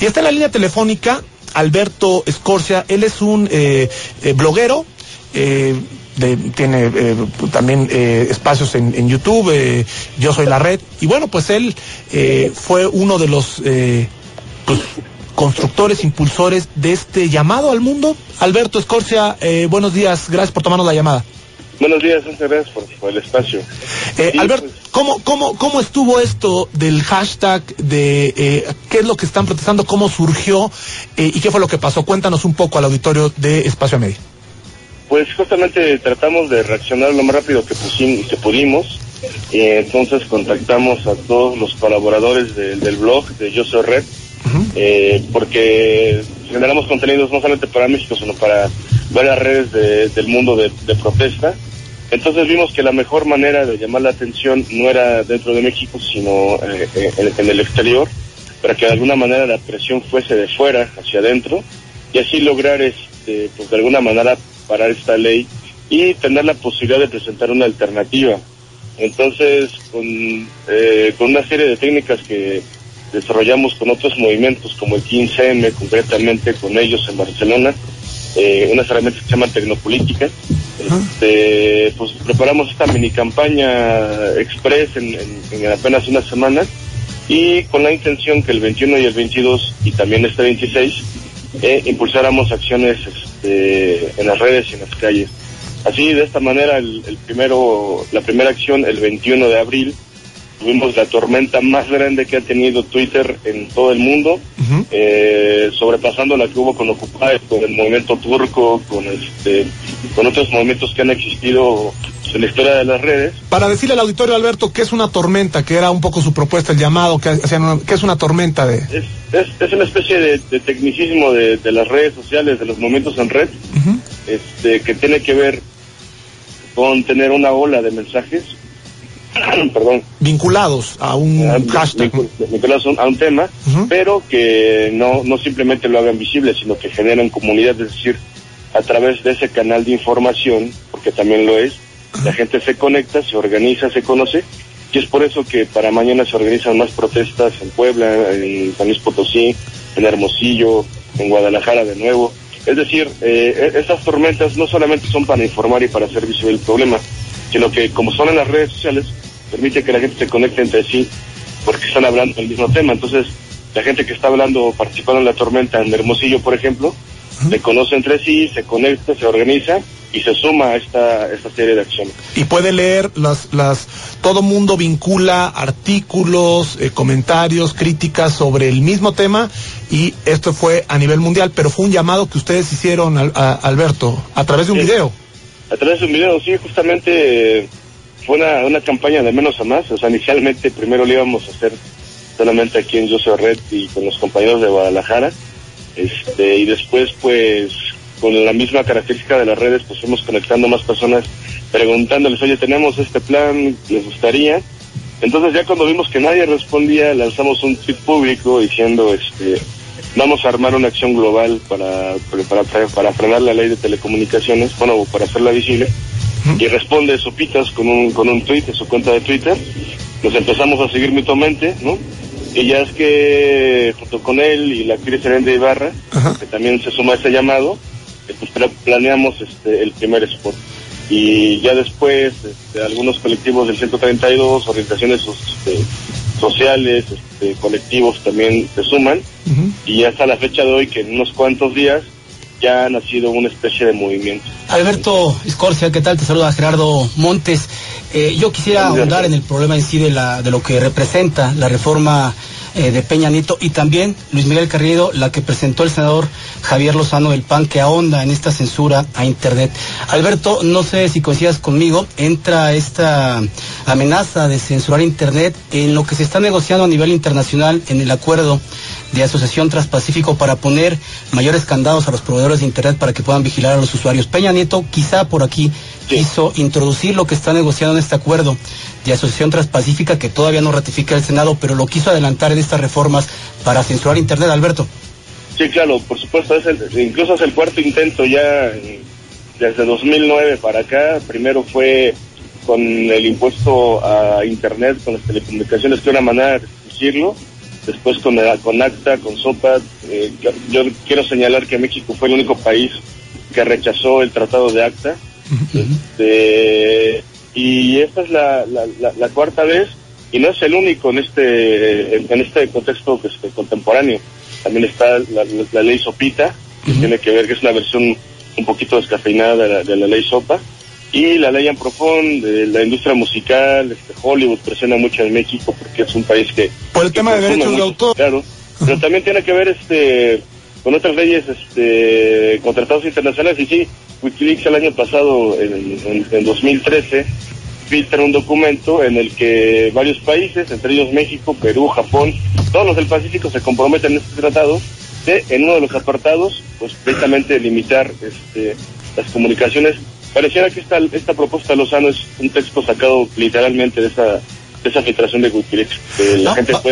Y está en la línea telefónica Alberto Escorcia, él es un eh, eh, bloguero, eh, de- tiene eh, también eh, espacios en, en YouTube, eh, Yo Soy la Red, y bueno, pues él fue uno de los pues, constructores, impulsores de este llamado al mundo. Alberto Escorcia, buenos días, gracias por tomarnos la llamada. Buenos días, muchas gracias por, por el espacio. Sí, Alberto, pues. ¿Cómo, cómo, ¿cómo estuvo esto del hashtag, de eh, qué es lo que están protestando, cómo surgió eh, y qué fue lo que pasó? Cuéntanos un poco al auditorio de Espacio Media. Pues justamente tratamos de reaccionar lo más rápido que, pusim- que pudimos. Y entonces contactamos a todos los colaboradores de- del blog de Yo Soy Red, eh, porque generamos contenidos no solamente para México, sino para varias redes de- del mundo de, de protesta. Entonces vimos que la mejor manera de llamar la atención no era dentro de México, sino eh, eh, en, el exterior, para que de alguna manera la presión fuese de fuera hacia adentro y así lograr, este, pues de alguna manera parar esta ley y tener la posibilidad de presentar una alternativa. Entonces, con, eh, con una serie de técnicas que desarrollamos con otros movimientos, como el 15M, concretamente con ellos en Barcelona, eh, unas herramientas que se llaman tecnopolítica. Este, pues preparamos esta mini campaña express en, en- en apenas unas semanas y con la intención que el 21 y el 22 y también este 26 eh, impulsáramos acciones este, en las redes y en las calles. Así, de esta manera, el, el primero, la primera acción, el 21 de abril, tuvimos la tormenta más grande que ha tenido Twitter en todo el mundo, eh, sobrepasando la que hubo con Occupy, con el movimiento turco, con este, con otros movimientos que han existido en la historia de las redes. Para decirle al auditorio, Alberto, que es una tormenta, que era un poco su propuesta, el llamado, que, hacían una- que es una tormenta de... Es, es, es una especie de, de tecnicismo de, de las redes sociales, de los movimientos en red, Ujú. este, que tiene que ver con tener una ola de mensajes, perdón, vinculados a un ah, hashtag. vinculados a un- tema, pero que no, no simplemente lo hagan visible, sino que generan comunidad, es decir, a través de ese canal de información, porque también lo es, la gente se conecta, se organiza, se conoce, y es por eso que para mañana se organizan más protestas en Puebla, en San Luis Potosí, en Hermosillo, en Guadalajara de nuevo. Es decir, eh, e- estas tormentas no solamente son para informar y para hacer visible el problema, sino que como son en las redes sociales, permite que la gente se conecte entre sí porque están hablando del mismo tema. Entonces, la gente que está hablando, participando en la tormenta en Hermosillo, por ejemplo, se conoce entre sí, se conecta, se organiza y se suma a esta, esta serie de acciones. y puede leer las las todo mundo vincula artículos eh, comentarios críticas sobre el mismo tema y esto fue a nivel mundial pero fue un llamado que ustedes hicieron a, Alberto a través de un Sí. video A través de un video, sí, justamente fue una, una campaña de menos a más. O sea, inicialmente primero lo íbamos a hacer solamente aquí en Soy Red y con los compañeros de Guadalajara. Este, y después, pues, con la misma característica de las redes, pues fuimos conectando más personas, preguntándoles, oye, tenemos este plan, ¿les gustaría? Entonces ya cuando vimos que nadie respondía, lanzamos un tweet público diciendo, este, vamos a armar una acción global para, para, para frenar la ley de telecomunicaciones, bueno, para hacerla visible. Y responde Sopitas con un, con un tweet en su cuenta de Twitter. Nos empezamos a seguir mutuamente, ¿no? Y ya es que junto con él y la actriz Erenda Ibarra, Ajá. que también se suma a ese llamado, eh, pues pla- planeamos este, el primer spot. Y ya después, este, algunos colectivos del 132, orientaciones este, sociales, este, colectivos también se suman. Ujú. Y hasta la fecha de hoy, que en unos cuantos días ya ha nacido una especie de movimiento. Alberto Escorcia, ¿qué tal? Te saluda Gerardo Montes. Eh, yo quisiera ahondar en el problema en sí de, la, de lo que representa la reforma eh, de Peña Nieto y también Luis Miguel Carrido, la que presentó el senador Javier Lozano del PAN, que ahonda en esta censura a Internet. Alberto, no sé si coincidas conmigo, entra esta amenaza de censurar Internet en lo que se está negociando a nivel internacional en el acuerdo de Asociación Transpacífico para poner mayores candados a los proveedores de Internet para que puedan vigilar a los usuarios. Peña Nieto quizá por aquí Sí. quiso introducir lo que está negociando en este acuerdo de Asociación Transpacífica que todavía no ratifica el Senado, pero lo quiso adelantar estas reformas para censurar Internet, Alberto. Sí, claro, por supuesto, es el- incluso es el cuarto intento ya eh, desde 2009 para acá. Primero fue con el impuesto a Internet, con las telecomunicaciones, que era una manera de restringirlo. después con, con ACTA, con SOPA. Eh, yo quiero señalar que México fue el único país que rechazó el tratado de ACTA. Este, y esta es la, la, cuarta vez y no es el único en este en, este contexto pues, contemporáneo. También está la, ley Sopita, que tiene que ver, que es una versión un poquito descafeinada de la, ley Sopa. Y la ley Amprofón, de la industria musical, este, Hollywood presiona mucho en México porque es un país que... Por el tema de derechos de autor. Claro, pero también tiene que ver este con otras leyes, este, con tratados internacionales. Y sí, Wikileaks el año pasado, en, en, 2013, filtra un documento en el que varios países, entre ellos México, Perú, Japón, todos los del Pacífico se comprometen en este tratado de, en uno de los apartados, pues precisamente limitar este, las comunicaciones. Pareciera que esta, esta propuesta de Lozano es un texto sacado literalmente de esa esa filtración de Wikileaks.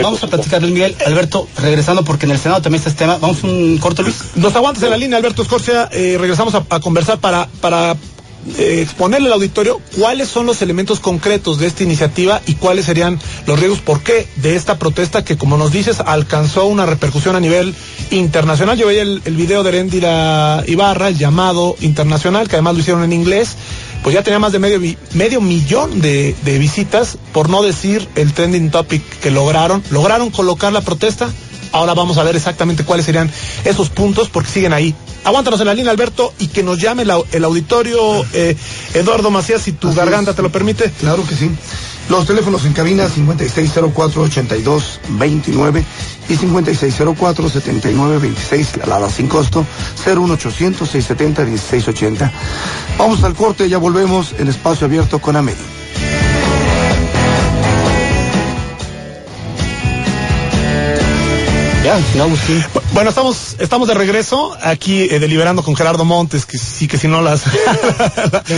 vamos a platicar, Luis Miguel. Alberto, regresando, porque en el Senado también está este tema. Vamos un corto, Luis. Nos aguantes en la línea, Alberto Escorcia. Eh, regresamos a, a, conversar para, para eh, exponerle al auditorio cuáles son los elementos concretos de esta iniciativa y cuáles serían los riesgos, por qué de esta protesta que, como nos dices, alcanzó una repercusión a nivel internacional. Yo veía el, video de Rendira Ibarra, el llamado internacional, que además lo hicieron en inglés, pues ya tenía más de medio, medio millón de, de visitas, por no decir el trending topic que lograron. Lograron colocar la protesta Ahora vamos a ver exactamente cuáles serían esos puntos porque siguen ahí. Aguántanos en la línea, Alberto, y que nos llame el auditorio eh, Eduardo Macías, si tu garganta te lo permite. Claro que sí. Los teléfonos en cabina 5604-8229 y 5604-7926, la alada sin costo, 01800-670-1680. Vamos al corte, ya volvemos en espacio abierto con América. Bueno, estamos, estamos de regreso aquí eh, deliberando con Gerardo Montes, que sí que si no las,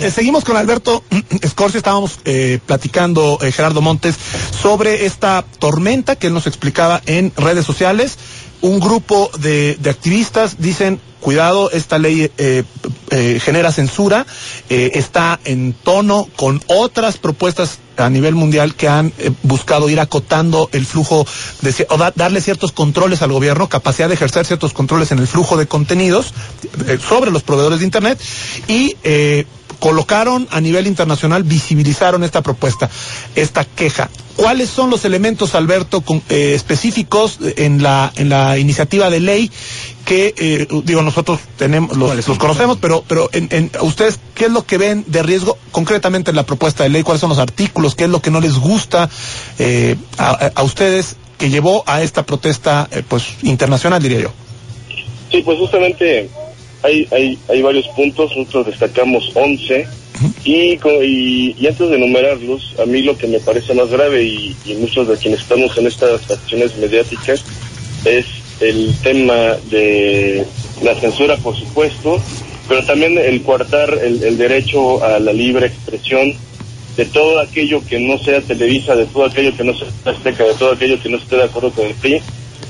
eh, seguimos con Alberto Escorcia, estábamos eh, platicando Gerardo Montes sobre esta tormenta que él nos explicaba en redes sociales. Un grupo de, de activistas dicen cuidado, esta ley genera censura, está en tono con otras propuestas a nivel mundial que han buscado ir acotando el flujo de, o darle ciertos controles al gobierno, capacidad de ejercer ciertos controles en el flujo de contenidos sobre los proveedores de Internet y colocaron a nivel internacional, visibilizaron esta propuesta, esta queja. ¿Cuáles son los elementos, Alberto, eh, específicos en la, en la iniciativa de ley que, eh, digo, nosotros tenemos, los, conocemos, pero, pero en, ustedes, ¿qué es lo que ven de riesgo concretamente en la propuesta de ley? ¿Cuáles son los artículos? ¿Qué es lo que no les gusta eh, a, ustedes que llevó a esta protesta, pues, internacional, diría yo? Sí, pues justamente hay, hay, hay varios puntos, nosotros destacamos 11 y, y, antes de enumerarlos, a mí lo que me parece más grave y, muchos de quienes estamos en estas acciones mediáticas es el tema de la censura, por supuesto, pero también el coartar el, el derecho a la libre expresión de todo aquello que no sea Televisa, de todo aquello que no sea Azteca, de todo aquello que no esté de acuerdo con el PRI,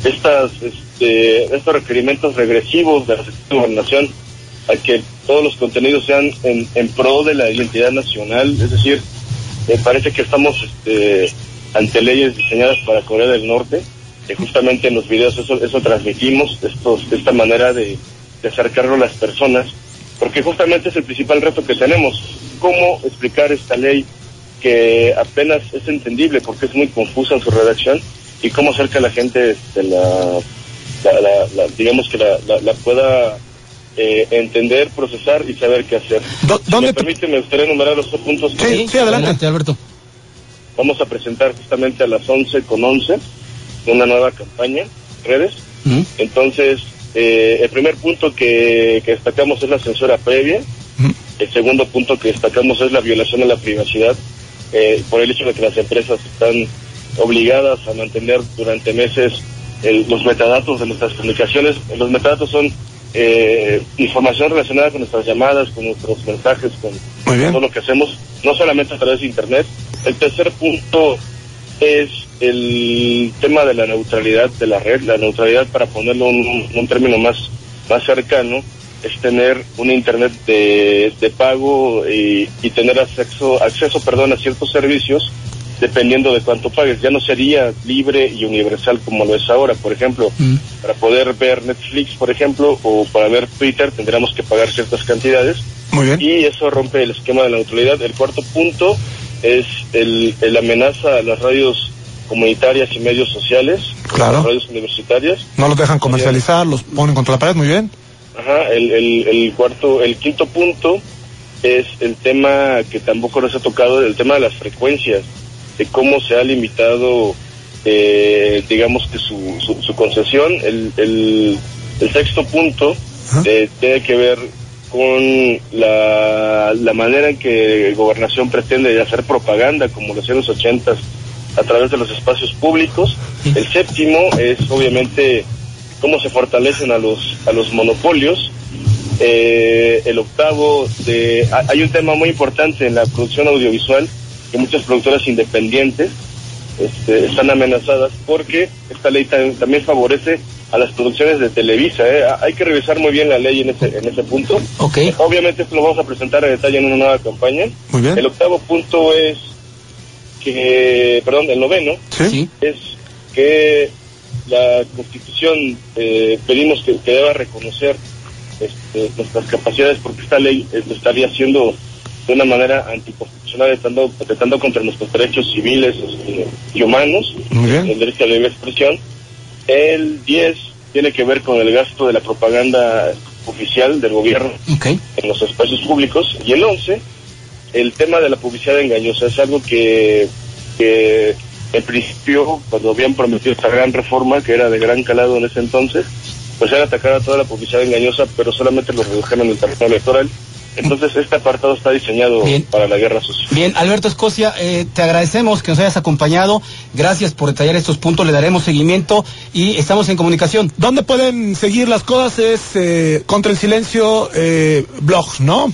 estas, este, estos requerimientos regresivos de la Gobernación a que todos los contenidos sean en, en pro de la identidad nacional, es decir, me parece que estamos este, ante leyes diseñadas para Corea del Norte, que justamente en los videos eso, eso transmitimos, estos, esta manera de, de acercarlo a las personas, porque justamente es el principal reto que tenemos, cómo explicar esta ley que apenas es entendible porque es muy confusa en su redacción y cómo hacer que la gente este, la, la, digamos que la, la, pueda eh, entender, procesar y saber qué hacer. si me permite, me gustaría enumerar los dos puntos. Sí, sí, adelante, Alberto. Vamos a presentar justamente a las 11 con 11 una nueva campaña, redes. Entonces, eh, el primer punto que, que, destacamos es la censura previa. El segundo punto que destacamos es la violación a la privacidad eh, por el hecho de que las empresas están obligadas a mantener durante meses los metadatos de nuestras comunicaciones. Los metadatos son eh, información relacionada con nuestras llamadas, con nuestros mensajes, con todo lo que hacemos, no solamente a través de Internet. El tercer punto es el tema de la neutralidad de la red. La neutralidad, para ponerlo un, un término más, más cercano, es tener un Internet de, de pago y, y tener acceso, acceso perdón, a ciertos servicios dependiendo de cuánto pagues. Ya no sería libre y universal como lo es ahora. Por ejemplo, Mm. para poder ver Netflix, por ejemplo, o para ver Twitter, tendríamos que pagar ciertas cantidades Muy bien. y eso rompe el esquema de la neutralidad. El cuarto punto es el, el amenaza a las radios comunitarias y medios sociales, Claro. las radios universitarias. No los dejan comercializar, los ponen contra la pared, muy bien. Ajá, el, el, el cuarto, el quinto punto es el tema que tampoco nos ha tocado, el tema de las frecuencias, de cómo se ha limitado, eh, digamos que su, su, su concesión. El, el, el sexto punto eh, tiene que ver con la, la manera en que Gobernación pretende hacer propaganda, como lo hacía en los ochentas, a través de los espacios públicos. El séptimo es obviamente cómo se fortalecen a los a los monopolios. Eh, el octavo de ha- hay un tema muy importante en la producción audiovisual que muchas productoras independientes este, están amenazadas porque esta ley ta- también favorece a las producciones de Televisa. ¿eh? Ha- Hay que revisar muy bien la ley en ese en ese punto. Ok. Obviamente esto lo vamos a presentar a detalle en una nueva campaña. Muy bien. El octavo punto es que, perdón, el noveno Sí. Es que la Constitución eh, pedimos que, que deba reconocer este, nuestras capacidades porque esta ley eh, lo estaría haciendo de una manera anticonstitucional, atentando, atentando contra nuestros derechos civiles este, y humanos, el derecho a la libre expresión. El 10 tiene que ver con el gasto de la propaganda oficial del gobierno Ok. en los espacios públicos. Y el 11, el tema de la publicidad engañosa es algo que, que en principio, cuando habían prometido esta gran reforma, que era de gran calado en ese entonces, pues era atacar a toda la publicidad engañosa, pero solamente lo redujeron en el terreno electoral. Entonces, este apartado está diseñado Bien. para la guerra social. Bien, Alberto Escocia, eh, te agradecemos que nos hayas acompañado. Gracias por detallar estos puntos. Le daremos seguimiento y estamos en comunicación. ¿Dónde pueden seguir las cosas? Es eh, Contra el Silencio eh, blog, ¿no?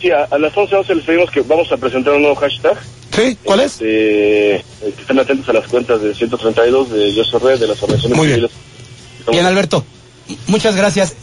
Sí, a, a las 11.11 les pedimos que vamos a presentar un nuevo hashtag. ¿Sí? ¿Cuál es? Este, eh, que estén atentos a las cuentas de 132 de Yo Soy Red, de las organizaciones Muy bien. civiles. Bien, Alberto. Muchas gracias.